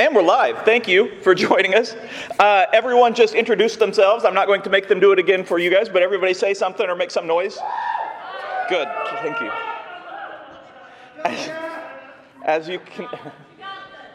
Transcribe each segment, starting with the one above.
And we're live. Thank you for joining us. Uh, everyone just introduced themselves. I'm not going to make them do it again for you guys, but everybody say something or make some noise. Good. Thank you. As, as you can.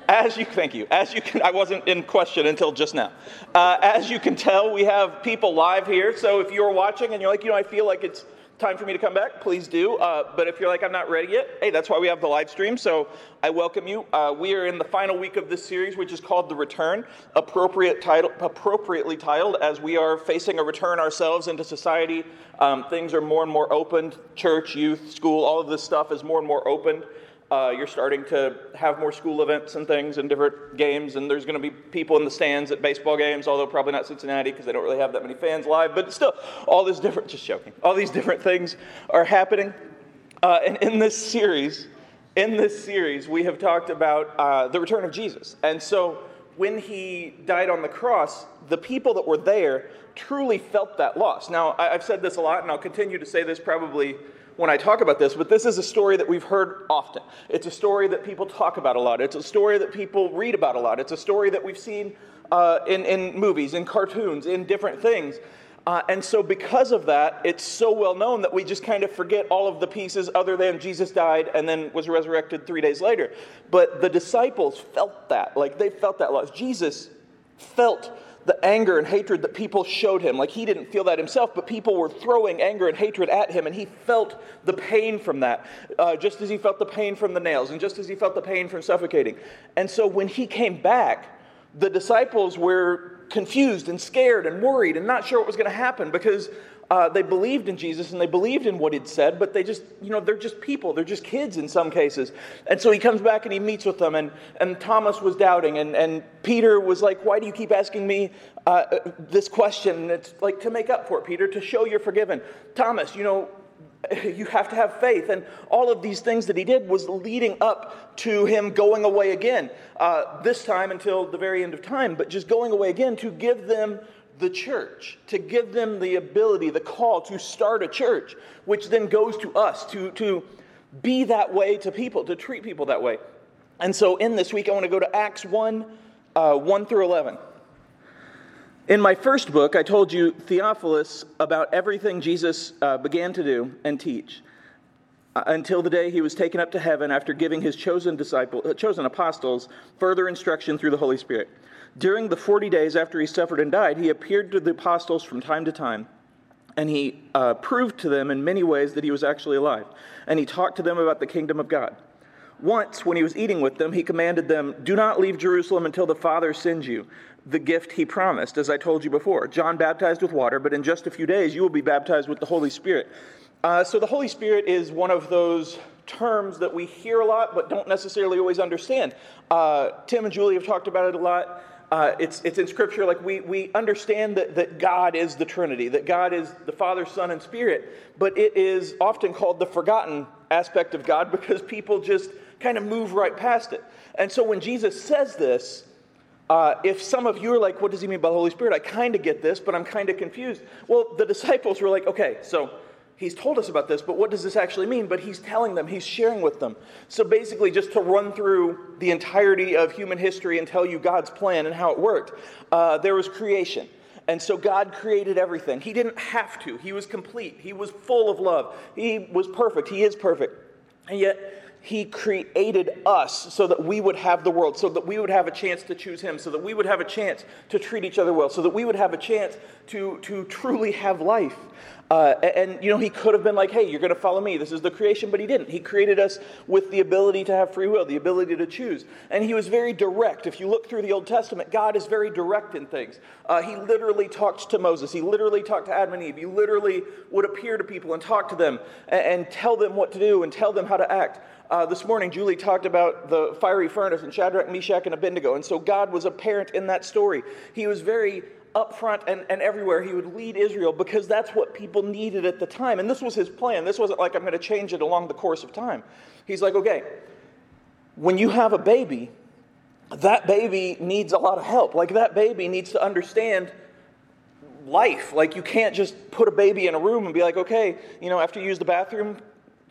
As you thank you. As you can, I wasn't in question until just now. Uh, as you can tell, we have people live here. So if you're watching and you're like, you know, I feel like it's time for me to come back, please do. Uh, but if you're like, I'm not ready yet, hey, that's why we have the live stream. So I welcome you. Uh, we are in the final week of this series, which is called The Return, appropriate title, appropriately titled, as we are facing a return ourselves into society. Um, things are more and more opened. Church, youth, school, all of this stuff is more and more open. Uh, you're starting to have more school events and things and different games, and there's going to be people in the stands at baseball games, although probably not Cincinnati because they don't really have that many fans live. But still, all these different, just joking, all these different things are happening. Uh, and in this series, in this series, we have talked about uh, the return of Jesus. And so when he died on the cross, the people that were there truly felt that loss. Now, I've said this a lot, and I'll continue to say this probably when I talk about this, but this is a story that we've heard often. It's a story that people talk about a lot. It's a story that people read about a lot. It's a story that we've seen uh, in, in movies, in cartoons, in different things. Uh, and so, because of that, it's so well known that we just kind of forget all of the pieces other than Jesus died and then was resurrected three days later. But the disciples felt that. Like, they felt that loss. Jesus felt the anger and hatred that people showed him. Like he didn't feel that himself, but people were throwing anger and hatred at him, and he felt the pain from that, uh, just as he felt the pain from the nails, and just as he felt the pain from suffocating. And so when he came back, the disciples were confused and scared and worried and not sure what was going to happen because uh, they believed in Jesus and they believed in what he'd said, but they just, you know, they're just people. They're just kids in some cases. And so he comes back and he meets with them, and, and Thomas was doubting, and, and Peter was like, Why do you keep asking me uh, this question? And it's like to make up for it, Peter, to show you're forgiven. Thomas, you know, you have to have faith. And all of these things that he did was leading up to him going away again, uh, this time until the very end of time, but just going away again to give them the church, to give them the ability, the call to start a church, which then goes to us to, to be that way to people, to treat people that way. And so in this week, I want to go to Acts 1 uh, 1 through 11. In my first book, I told you, Theophilus, about everything Jesus uh, began to do and teach until the day he was taken up to heaven after giving his chosen, disciple, uh, chosen apostles further instruction through the Holy Spirit. During the 40 days after he suffered and died, he appeared to the apostles from time to time, and he uh, proved to them in many ways that he was actually alive. And he talked to them about the kingdom of God. Once, when he was eating with them, he commanded them, Do not leave Jerusalem until the Father sends you the gift he promised, as I told you before. John baptized with water, but in just a few days you will be baptized with the Holy Spirit. Uh, so the Holy Spirit is one of those terms that we hear a lot, but don't necessarily always understand. Uh, Tim and Julie have talked about it a lot. Uh, it's, it's in Scripture, like we, we understand that, that God is the Trinity, that God is the Father, Son, and Spirit, but it is often called the forgotten aspect of God because people just kind of move right past it. And so when Jesus says this, uh, if some of you are like, what does he mean by the Holy Spirit? I kind of get this, but I'm kind of confused. Well, the disciples were like, okay, so he's told us about this, but what does this actually mean? But he's telling them, he's sharing with them. So basically, just to run through the entirety of human history and tell you God's plan and how it worked, uh, there was creation. And so God created everything. He didn't have to, He was complete. He was full of love. He was perfect. He is perfect. And yet, he created us so that we would have the world, so that we would have a chance to choose Him, so that we would have a chance to treat each other well, so that we would have a chance to, to truly have life. Uh, and, you know, he could have been like, hey, you're going to follow me. This is the creation, but he didn't. He created us with the ability to have free will, the ability to choose. And he was very direct. If you look through the Old Testament, God is very direct in things. Uh, he literally talked to Moses, he literally talked to Adam and Eve. He literally would appear to people and talk to them and, and tell them what to do and tell them how to act. Uh, this morning, Julie talked about the fiery furnace and Shadrach, Meshach, and Abednego. And so God was apparent in that story. He was very upfront and, and everywhere. He would lead Israel because that's what people needed at the time. And this was his plan. This wasn't like I'm going to change it along the course of time. He's like, okay, when you have a baby, that baby needs a lot of help. Like that baby needs to understand life. Like you can't just put a baby in a room and be like, okay, you know, after you use the bathroom,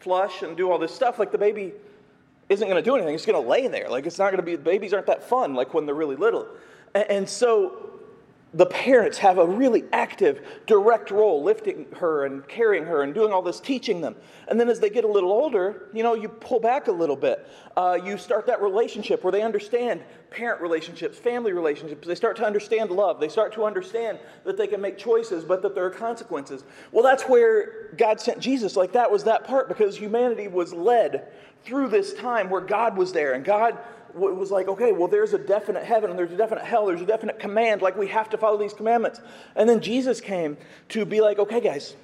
flush and do all this stuff. Like the baby isn't going to do anything. It's going to lay there. Like it's not going to be, babies aren't that fun like when they're really little. And, and so the parents have a really active, direct role lifting her and carrying her and doing all this, teaching them. And then as they get a little older, you know, you pull back a little bit. Uh, you start that relationship where they understand parent relationships, family relationships. They start to understand love. They start to understand that they can make choices, but that there are consequences. Well, that's where God sent Jesus. Like that was that part because humanity was led through this time where God was there and God was like, okay, well, there's a definite heaven and there's a definite hell, there's a definite command, like we have to follow these commandments. And then Jesus came to be like, okay, guys,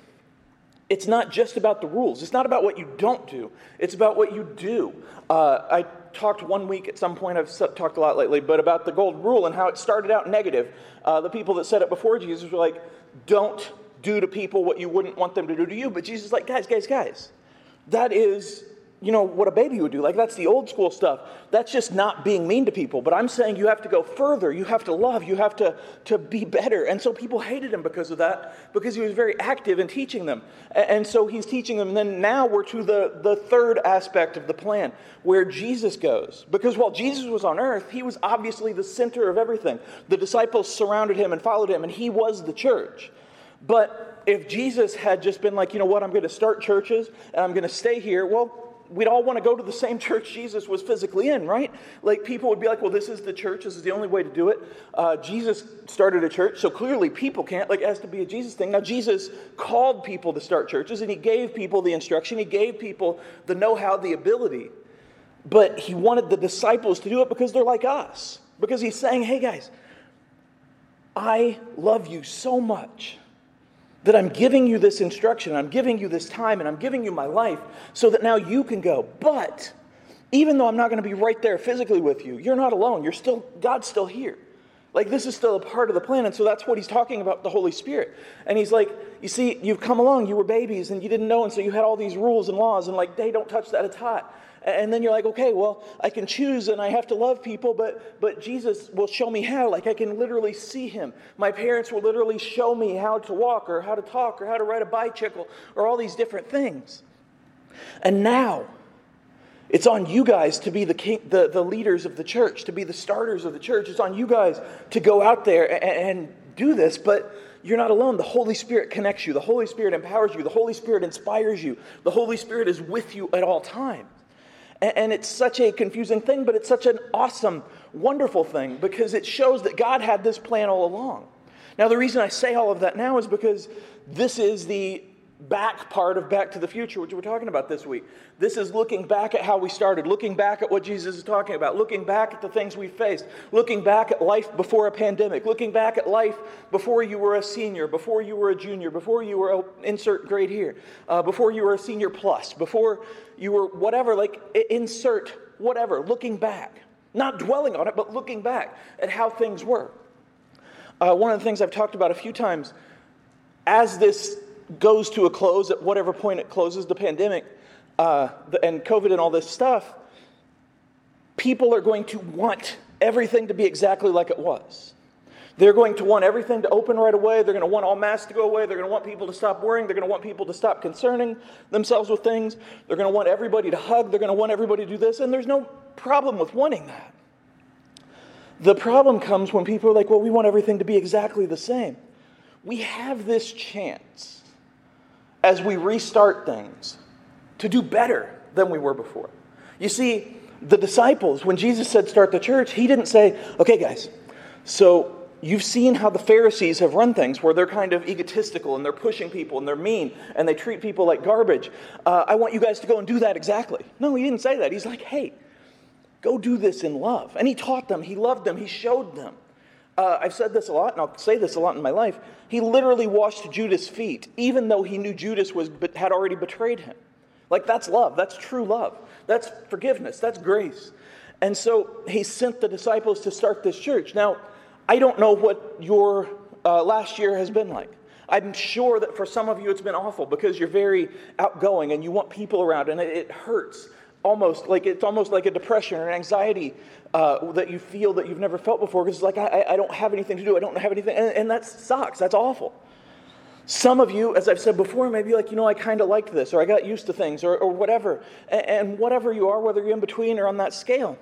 it's not just about the rules. It's not about what you don't do. It's about what you do. Uh, I talked one week at some point, I've talked a lot lately, but about the gold rule and how it started out negative. Uh, the people that said it before Jesus were like, don't do to people what you wouldn't want them to do to you. But Jesus is like, guys, guys, guys, that is you know, what a baby would do. Like, that's the old school stuff. That's just not being mean to people. But I'm saying you have to go further. You have to love. You have to, to be better. And so people hated him because of that, because he was very active in teaching them. And so he's teaching them. And then now we're to the, the third aspect of the plan, where Jesus goes. Because while Jesus was on earth, he was obviously the center of everything. The disciples surrounded him and followed him, and he was the church. But if Jesus had just been like, you know what, I'm going to start churches and I'm going to stay here, well, we'd all want to go to the same church Jesus was physically in, right? Like people would be like, well, this is the church. This is the only way to do it. Uh, Jesus started a church, so clearly people can't. Like, it has to be a Jesus thing. Now, Jesus called people to start churches, and he gave people the instruction, he gave people the know how, the ability. But he wanted the disciples to do it because they're like us. Because he's saying, hey, guys, I love you so much that I'm giving you this instruction, I'm giving you this time, and I'm giving you my life so that now you can go. But even though I'm not going to be right there physically with you, you're not alone. You're still, God's still here. Like, this is still a part of the plan. And so that's what he's talking about the Holy Spirit. And he's like, You see, you've come along, you were babies, and you didn't know. And so you had all these rules and laws, and like, hey, don't touch that, it's hot. And then you're like, okay, well, I can choose and I have to love people, but, but Jesus will show me how. Like, I can literally see him. My parents will literally show me how to walk or how to talk or how to ride a bicycle or all these different things. And now, it's on you guys to be the, king, the, the leaders of the church, to be the starters of the church. It's on you guys to go out there and, and do this, but you're not alone. The Holy Spirit connects you, the Holy Spirit empowers you, the Holy Spirit inspires you, the Holy Spirit is with you at all times. And it's such a confusing thing, but it's such an awesome, wonderful thing because it shows that God had this plan all along. Now, the reason I say all of that now is because this is the back part of Back to the Future, which we're talking about this week. This is looking back at how we started, looking back at what Jesus is talking about, looking back at the things we faced, looking back at life before a pandemic, looking back at life before you were a senior, before you were a junior, before you were a insert grade here, uh, before you were a senior plus, before you were whatever, like insert whatever, looking back. Not dwelling on it, but looking back at how things were. Uh, one of the things I've talked about a few times as this goes to a close at whatever point it closes, the pandemic uh, and COVID and all this stuff, people are going to want everything to be exactly like it was. They're going to want everything to open right away. They're going to want all masks to go away. They're going to want people to stop worrying. They're going to want people to stop concerning themselves with things. They're going to want everybody to hug. They're going to want everybody to do this. And there's no problem with wanting that. The problem comes when people are like, well, we want everything to be exactly the same. We have this chance as we restart things to do better than we were before. You see, the disciples, when Jesus said start the church, he didn't say, okay, guys, so you've seen how the Pharisees have run things where they're kind of egotistical and they're pushing people and they're mean and they treat people like garbage. Uh, I want you guys to go and do that exactly. No, he didn't say that. He's like, hey, go do this in love. And he taught them, he loved them, he showed them. Uh, I've said this a lot, and I'll say this a lot in my life. He literally washed Judas' feet, even though he knew Judas was, had already betrayed him. Like, that's love. That's true love. That's forgiveness. That's grace. And so he sent the disciples to start this church. Now, I don't know what your uh, last year has been like. I'm sure that for some of you it's been awful because you're very outgoing and you want people around, and it, it hurts almost like it's almost like a depression or an anxiety uh, that you feel that you've never felt before because it's like I, I don't have anything to do i don't have anything and, and that sucks that's awful Some of you, as I've said before, may be like, you know, I kind of like this, or I got used to things, or, or whatever. And, and whatever you are, whether you're in between or on that scale,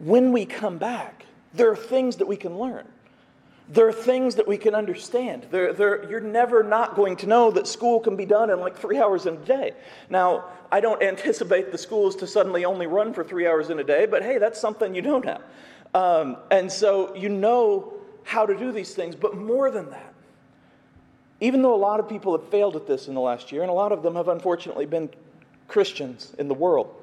when we come back, there are things that we can learn. There are things that we can understand. You're never not going to know that school can be done in like three hours in a day. Now, I don't anticipate the schools to suddenly only run for three hours in a day, but hey, that's something you know now. Um, and so you know how to do these things, but more than that, even though a lot of people have failed at this in the last year, and a lot of them have unfortunately been Christians in the world,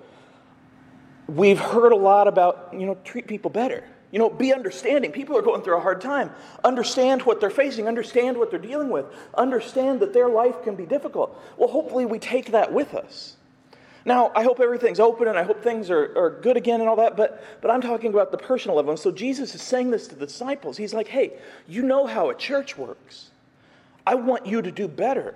we've heard a lot about, you know, treat people better. You know, be understanding. People are going through a hard time. Understand what they're facing, understand what they're dealing with, understand that their life can be difficult. Well, hopefully, we take that with us. Now, I hope everything's open and I hope things are, are good again and all that, but, but I'm talking about the personal level. And so Jesus is saying this to the disciples. He's like, hey, you know how a church works. I want you to do better.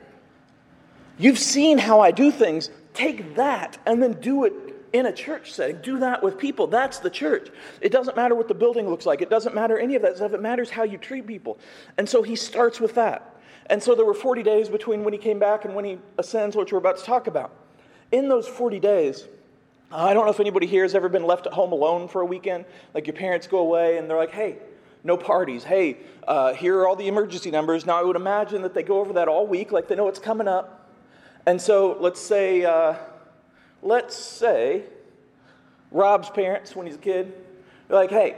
You've seen how I do things. Take that and then do it in a church setting. Do that with people. That's the church. It doesn't matter what the building looks like, it doesn't matter any of that stuff. It matters how you treat people. And so he starts with that. And so there were 40 days between when he came back and when he ascends, which we're about to talk about. In those 40 days, I don't know if anybody here has ever been left at home alone for a weekend. Like your parents go away and they're like, hey, no parties. Hey, uh, here are all the emergency numbers. Now, I would imagine that they go over that all week, like they know what's coming up. And so, let's say, uh, let's say, Rob's parents, when he's a kid, they're like, hey,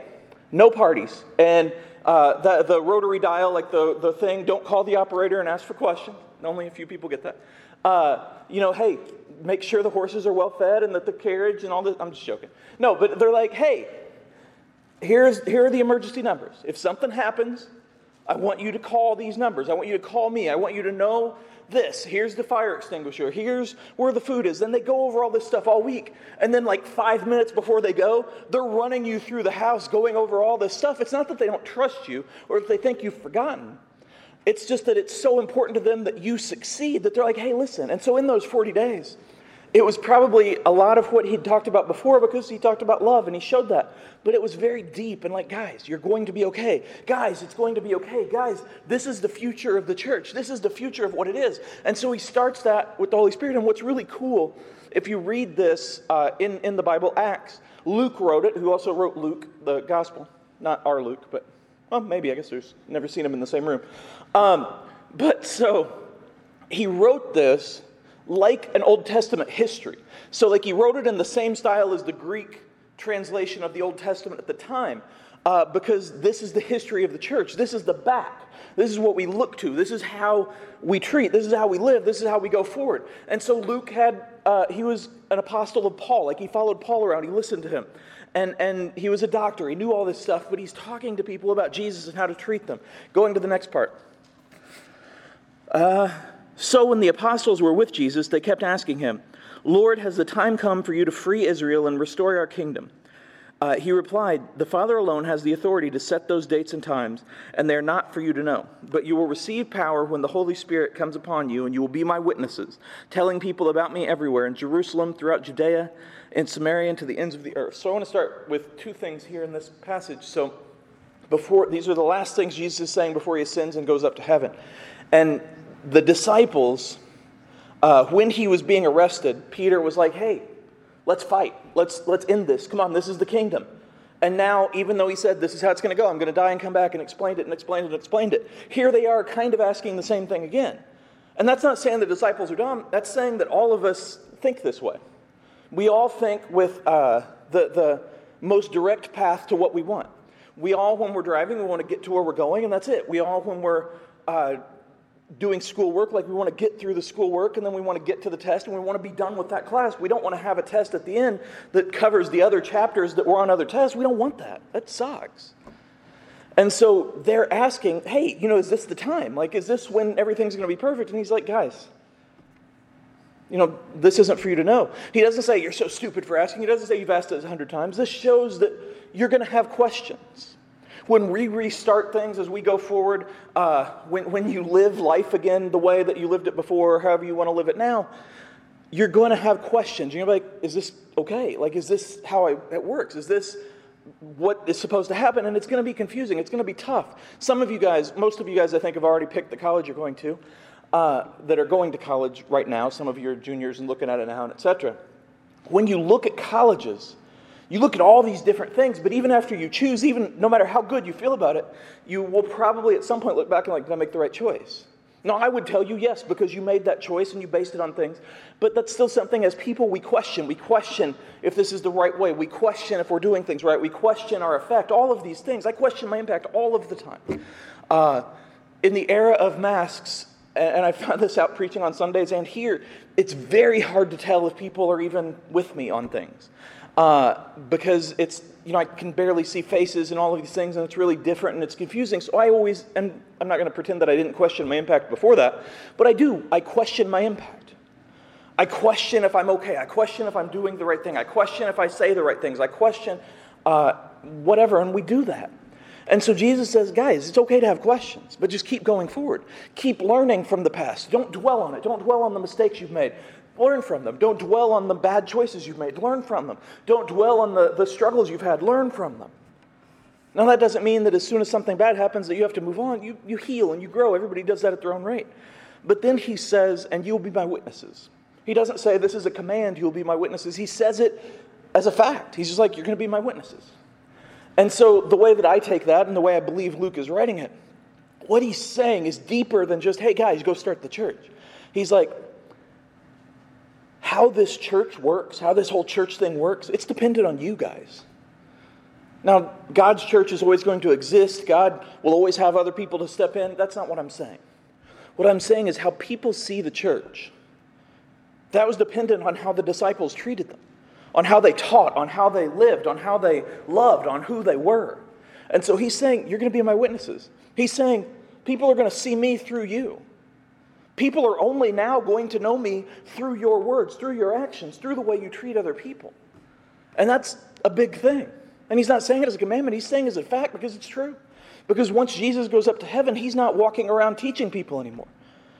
no parties. And uh, the, the rotary dial, like the, the thing, don't call the operator and ask for questions. Only a few people get that. Uh, you know, hey, make sure the horses are well fed and that the carriage and all this. I'm just joking. No, but they're like, hey, here's, here are the emergency numbers. If something happens, I want you to call these numbers. I want you to call me. I want you to know this. Here's the fire extinguisher. Here's where the food is. Then they go over all this stuff all week. And then, like five minutes before they go, they're running you through the house, going over all this stuff. It's not that they don't trust you or that they think you've forgotten. It's just that it's so important to them that you succeed that they're like, hey, listen. And so, in those 40 days, it was probably a lot of what he'd talked about before because he talked about love and he showed that. But it was very deep and like, guys, you're going to be okay. Guys, it's going to be okay. Guys, this is the future of the church. This is the future of what it is. And so he starts that with the Holy Spirit. And what's really cool, if you read this uh, in, in the Bible, Acts, Luke wrote it, who also wrote Luke, the gospel. Not our Luke, but, well, maybe, I guess there's never seen him in the same room. Um, but so he wrote this like an Old Testament history. So, like, he wrote it in the same style as the Greek translation of the Old Testament at the time, uh, because this is the history of the church. This is the back. This is what we look to. This is how we treat. This is how we live. This is how we go forward. And so Luke had, uh, he was an apostle of Paul. Like he followed Paul around, he listened to him. And, and he was a doctor. He knew all this stuff, but he's talking to people about Jesus and how to treat them. Going to the next part. Uh, so when the apostles were with Jesus, they kept asking him, Lord, has the time come for you to free Israel and restore our kingdom? Uh, he replied, The Father alone has the authority to set those dates and times, and they are not for you to know. But you will receive power when the Holy Spirit comes upon you, and you will be my witnesses, telling people about me everywhere in Jerusalem, throughout Judea, and Samaria, and to the ends of the earth. So I want to start with two things here in this passage. So before these are the last things Jesus is saying before he ascends and goes up to heaven. And the disciples, uh, when he was being arrested, Peter was like, hey, let's fight. Let's, let's end this. Come on, this is the kingdom. And now, even though he said, This is how it's going to go, I'm going to die and come back and explained it and explained it and explained it, here they are kind of asking the same thing again. And that's not saying the disciples are dumb, that's saying that all of us think this way. We all think with uh, the, the most direct path to what we want. We all, when we're driving, we want to get to where we're going, and that's it. We all, when we're uh, doing schoolwork, like we want to get through the schoolwork and then we want to get to the test and we want to be done with that class. We don't want to have a test at the end that covers the other chapters that were on other tests. We don't want that. That sucks. And so they're asking, hey, you know, is this the time? Like, is this when everything's going to be perfect? And he's like, guys, you know, this isn't for you to know. He doesn't say you're so stupid for asking. He doesn't say you've asked it a hundred times. This shows that you're going to have questions when we restart things as we go forward, uh, when, when you live life again the way that you lived it before, or however you want to live it now, you're going to have questions. You're like, is this okay? Like, is this how I, it works? Is this what is supposed to happen, and it's going to be confusing. It's going to be tough. Some of you guys, most of you guys, I think, have already picked the college you're going to, uh, that are going to college right now. Some of you are juniors and looking at it now, and etc. When you look at colleges, you look at all these different things, but even after you choose, even no matter how good you feel about it, you will probably at some point look back and like, did I make the right choice? No, I would tell you yes, because you made that choice and you based it on things. But that's still something as people we question. We question if this is the right way. We question if we're doing things right. We question our effect. All of these things. I question my impact all of the time. Uh, in the era of masks, and I found this out preaching on Sundays and here, it's very hard to tell if people are even with me on things. Uh, because it's, you know, I can barely see faces and all of these things, and it's really different and it's confusing. So I always, and I'm not going to pretend that I didn't question my impact before that, but I do. I question my impact. I question if I'm okay. I question if I'm doing the right thing. I question if I say the right things. I question uh, whatever, and we do that. And so Jesus says, guys, it's okay to have questions, but just keep going forward. Keep learning from the past. Don't dwell on it. Don't dwell on the mistakes you've made. Learn from them. Don't dwell on the bad choices you've made. Learn from them. Don't dwell on the, the struggles you've had. Learn from them. Now, that doesn't mean that as soon as something bad happens that you have to move on. You, you heal and you grow. Everybody does that at their own rate. But then he says, and you'll be my witnesses. He doesn't say, this is a command, you'll be my witnesses. He says it as a fact. He's just like, you're going to be my witnesses. And so, the way that I take that and the way I believe Luke is writing it, what he's saying is deeper than just, hey guys, go start the church. He's like, how this church works, how this whole church thing works, it's dependent on you guys. Now, God's church is always going to exist. God will always have other people to step in. That's not what I'm saying. What I'm saying is how people see the church. That was dependent on how the disciples treated them, on how they taught, on how they lived, on how they loved, on who they were. And so he's saying, You're going to be my witnesses. He's saying, People are going to see me through you. People are only now going to know me through your words, through your actions, through the way you treat other people. And that's a big thing. And he's not saying it as a commandment, he's saying it as a fact because it's true. Because once Jesus goes up to heaven, he's not walking around teaching people anymore.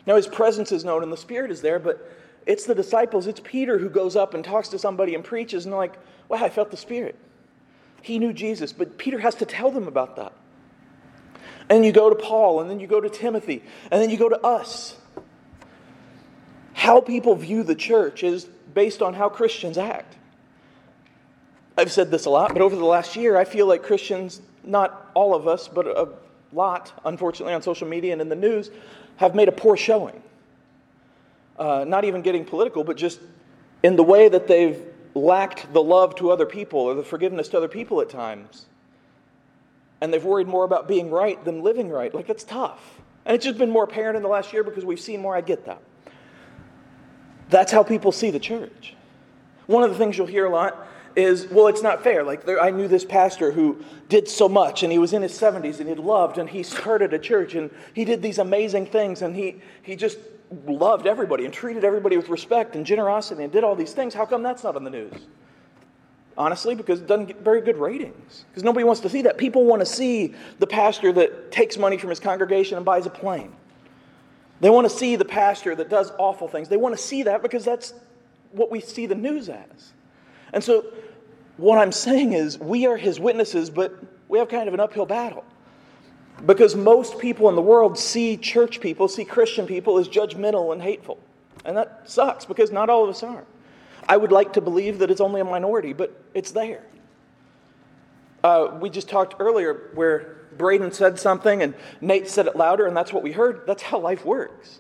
Now, his presence is known and the Spirit is there, but it's the disciples, it's Peter who goes up and talks to somebody and preaches, and like, wow, I felt the Spirit. He knew Jesus, but Peter has to tell them about that. And you go to Paul, and then you go to Timothy, and then you go to us how people view the church is based on how Christians act. I've said this a lot, but over the last year, I feel like Christians, not all of us, but a lot, unfortunately, on social media and in the news, have made a poor showing. Uh, not even getting political, but just in the way that they've lacked the love to other people or the forgiveness to other people at times. And they've worried more about being right than living right. Like, that's tough. And it's just been more apparent in the last year because we've seen more. I get that. That's how people see the church. One of the things you'll hear a lot is, well, it's not fair. Like, there, I knew this pastor who did so much, and he was in his 70s, and he loved, and he started a church, and he did these amazing things, and he, he just loved everybody and treated everybody with respect and generosity and did all these things. How come that's not on the news? Honestly, because it doesn't get very good ratings. Because nobody wants to see that. People want to see the pastor that takes money from his congregation and buys a plane. They want to see the pastor that does awful things. They want to see that because that's what we see the news as. And so, what I'm saying is, we are his witnesses, but we have kind of an uphill battle. Because most people in the world see church people, see Christian people as judgmental and hateful. And that sucks because not all of us are. I would like to believe that it's only a minority, but it's there. Uh, we just talked earlier where Braden said something and Nate said it louder, and that's what we heard. That's how life works.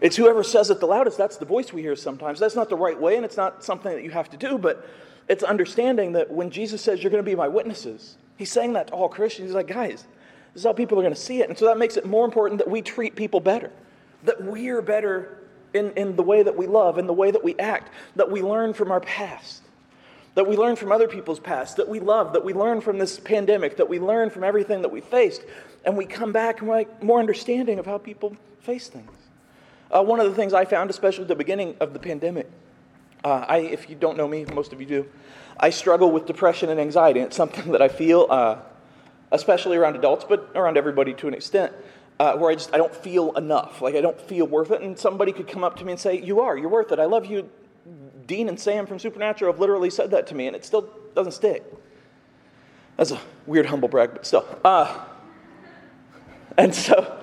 It's whoever says it the loudest, that's the voice we hear sometimes. That's not the right way, and it's not something that you have to do, but it's understanding that when Jesus says, You're going to be my witnesses, he's saying that to all Christians. He's like, Guys, this is how people are going to see it. And so that makes it more important that we treat people better, that we're better in, in the way that we love, in the way that we act, that we learn from our past that we learn from other people's past, that we love, that we learn from this pandemic, that we learn from everything that we faced, and we come back and we're like more understanding of how people face things. Uh, one of the things I found, especially at the beginning of the pandemic, uh, I, if you don't know me, most of you do, I struggle with depression and anxiety. It's something that I feel, uh, especially around adults, but around everybody to an extent, uh, where I just I don't feel enough. Like I don't feel worth it. And somebody could come up to me and say, "You are. You're worth it. I love you. Dean and Sam from Supernatural have literally said that to me, and it still doesn't stick. That's a weird humble brag, but still. Uh, and so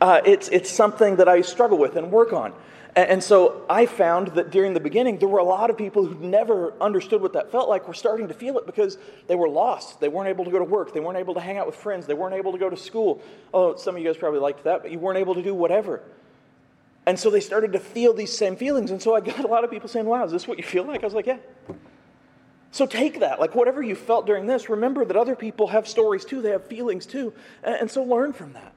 uh, it's, it's something that I struggle with and work on. And, and so I found that during the beginning, there were a lot of people who never understood what that felt like were starting to feel it because they were lost. They weren't able to go to work. They weren't able to hang out with friends. They weren't able to go to school. Oh, some of you guys probably liked that, but you weren't able to do whatever. And so they started to feel these same feelings. And so I got a lot of people saying, Wow, is this what you feel like? I was like, Yeah. So take that. Like whatever you felt during this, remember that other people have stories too, they have feelings too. And, so learn from that.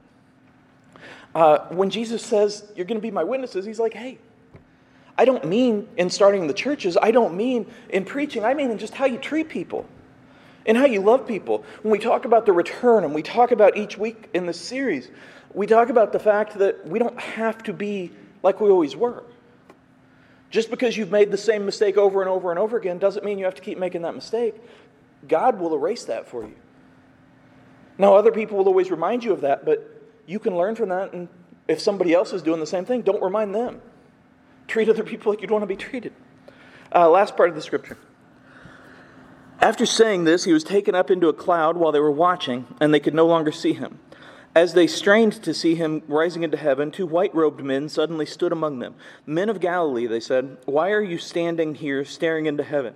Uh, when Jesus says, You're going to be my witnesses, he's like, Hey, I don't mean in starting the churches, I don't mean in preaching, I mean in just how you treat people and how you love people. When we talk about the return and we talk about each week in this series, we talk about the fact that we don't have to be like we always were. Just because you've made the same mistake over and over and over again doesn't mean you have to keep making that mistake. God will erase that for you. Now, other people will always remind you of that, but you can learn from that. And if somebody else is doing the same thing, don't remind them. Treat other people like you'd want to be treated. Uh, last part of the scripture. After saying this, he was taken up into a cloud while they were watching, and they could no longer see him. As they strained to see him rising into heaven, two white robed men suddenly stood among them. Men of Galilee, they said, why are you standing here staring into heaven?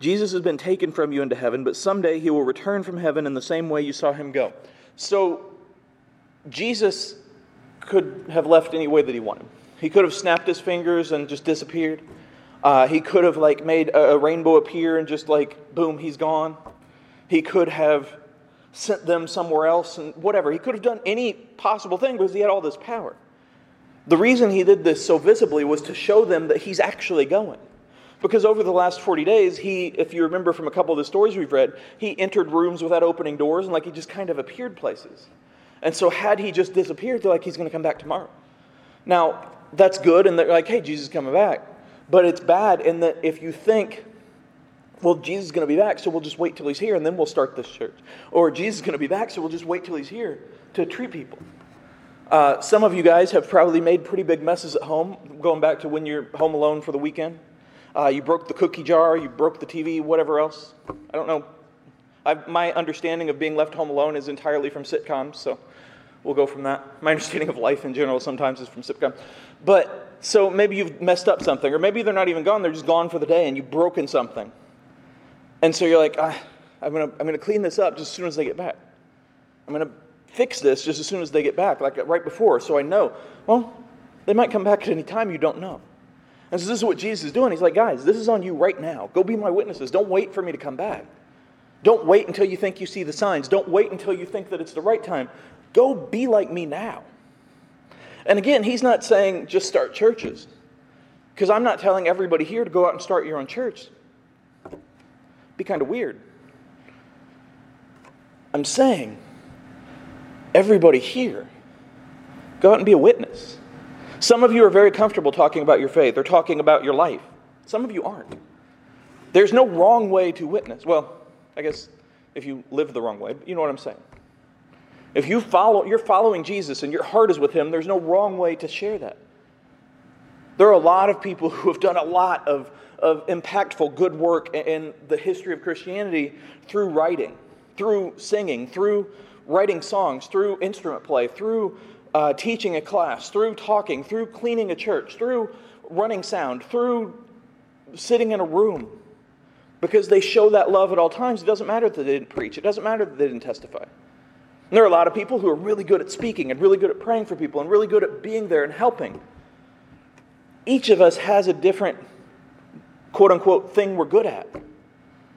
Jesus has been taken from you into heaven, but someday he will return from heaven in the same way you saw him go. So, Jesus could have left any way that he wanted. He could have snapped his fingers and just disappeared. Uh, he could have like made a, a rainbow appear and just like boom, he's gone. He could have sent them somewhere else and whatever. He could have done any possible thing because he had all this power. The reason he did this so visibly was to show them that he's actually going. Because over the last 40 days, he, if you remember from a couple of the stories we've read, he entered rooms without opening doors and like he just kind of appeared places. And so, had he just disappeared, they're like, he's going to come back tomorrow. Now, that's good, and they're like, hey, Jesus is coming back. But it's bad in that if you think, well, Jesus is going to be back, so we'll just wait till he's here and then we'll start this church. Or Jesus is going to be back, so we'll just wait till he's here to treat people. Uh, some of you guys have probably made pretty big messes at home, going back to when you're home alone for the weekend. Uh, you broke the cookie jar, you broke the TV, whatever else. I don't know. I've, my understanding of being left home alone is entirely from sitcoms, so we'll go from that. My understanding of life in general sometimes is from sitcoms. But so maybe you've messed up something, or maybe they're not even gone, they're just gone for the day and you've broken something. And so you're like, ah, I'm going to I'm gonna clean this up just as soon as they get back. I'm going to fix this just as soon as they get back, like right before, so I know. Well, they might come back at any time, you don't know. And so this is what Jesus is doing. He's like, guys, this is on you right now. Go be my witnesses. Don't wait for me to come back. Don't wait until you think you see the signs. Don't wait until you think that it's the right time. Go be like me now. And again, he's not saying just start churches. Because I'm not telling everybody here to go out and start your own church. Be kind of weird. I'm saying everybody here go out and be a witness. Some of you are very comfortable talking about your faith or talking about your life. Some of you aren't. There's no wrong way to witness. Well, I guess if you live the wrong way, you know what I'm saying. If you follow, you're following Jesus and your heart is with him, there's no wrong way to share that. There are a lot of people who have done a lot of, of impactful good work in the history of Christianity through writing, through singing, through writing songs, through instrument play, through uh, teaching a class, through talking, through cleaning a church, through running sound, through sitting in a room because they show that love at all times. It doesn't matter that they didn't preach, it doesn't matter that they didn't testify. And there are a lot of people who are really good at speaking and really good at praying for people and really good at being there and helping. Each of us has a different, quote unquote, thing we're good at.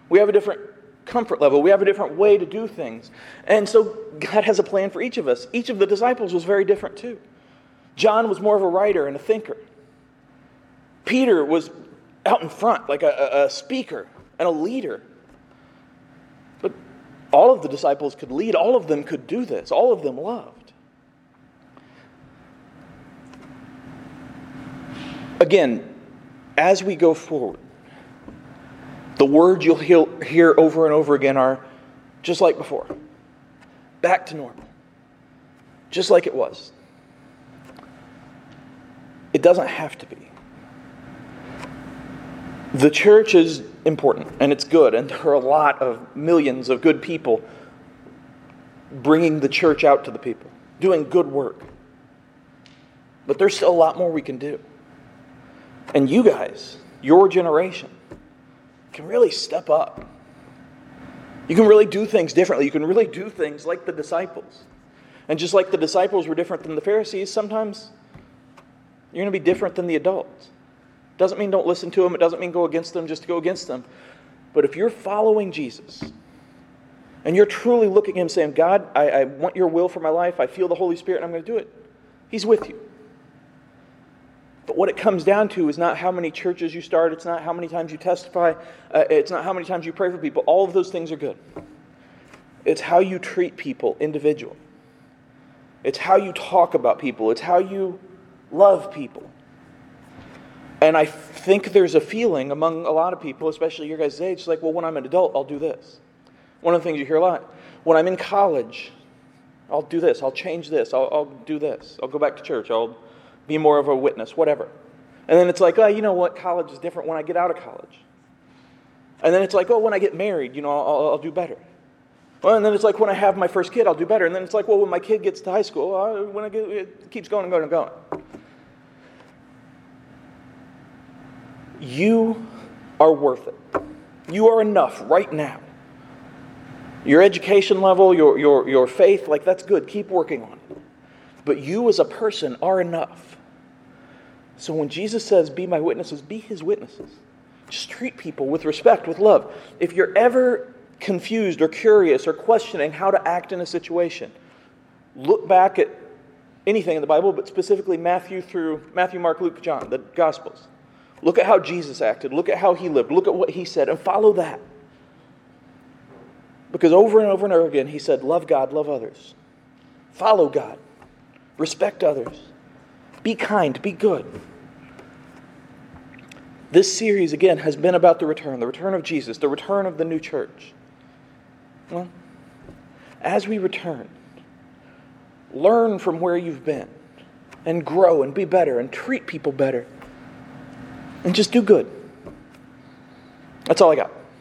We have a different comfort level, we have a different way to do things. And so God has a plan for each of us. Each of the disciples was very different too. John was more of a writer and a thinker. Peter was out in front, like a, a, speaker and a leader. All of the disciples could lead, all of them could do this, all of them loved. Again, as we go forward, the words you'll hear over and over again are just like before back to normal, just like it was. It doesn't have to be. The church is important and it's good, and there are a lot of millions of good people bringing the church out to the people, doing good work. But there's still a lot more we can do. And you guys, your generation, can really step up. You can really do things differently. You can really do things like the disciples. And just like the disciples were different than the Pharisees, sometimes you're going to be different than the adults. Doesn't mean don't listen to them, it doesn't mean go against them just to go against them. But if you're following Jesus and you're truly looking at him saying, God, I, I want your will for my life, I feel the Holy Spirit, and I'm going to do it, he's with you. But what it comes down to is not how many churches you start, it's not how many times you testify, uh, it's not how many times you pray for people. All of those things are good. It's how you treat people individually, it's how you talk about people, it's how you love people. And I think there's a feeling among a lot of people, especially your guys' age, like, well, when I'm an adult, I'll do this. One of the things you hear a lot when I'm in college, I'll do this, I'll change this, I'll, I'll do this, I'll go back to church, I'll be more of a witness, whatever. And then it's like, oh, you know what? College is different when I get out of college. And then it's like, oh, when I get married, you know, I'll, I'll do better. Well, and then it's like when I have my first kid, I'll do better. And then it's like, well, when my kid gets to high school, uh, when I get, it keeps going and going and going. You are worth it. You are enough right now. Your education level, your, your, your faith, like that's good. Keep working on it. But you as a person are enough. So when Jesus says, Be my witnesses, be his witnesses. Just treat people with respect, with love. If you're ever confused or curious or questioning how to act in a situation, look back at anything in the Bible, but specifically Matthew through Matthew, Mark, Luke, John, the Gospels. Look at how Jesus acted. Look at how he lived. Look at what he said and follow that. Because over and over and over again, he said, Love God, love others. Follow God. Respect others. Be kind. Be good. This series, again, has been about the return the return of Jesus, the return of the new church. Well, as we return, learn from where you've been and grow and be better and treat people better and just do good. That's all I got.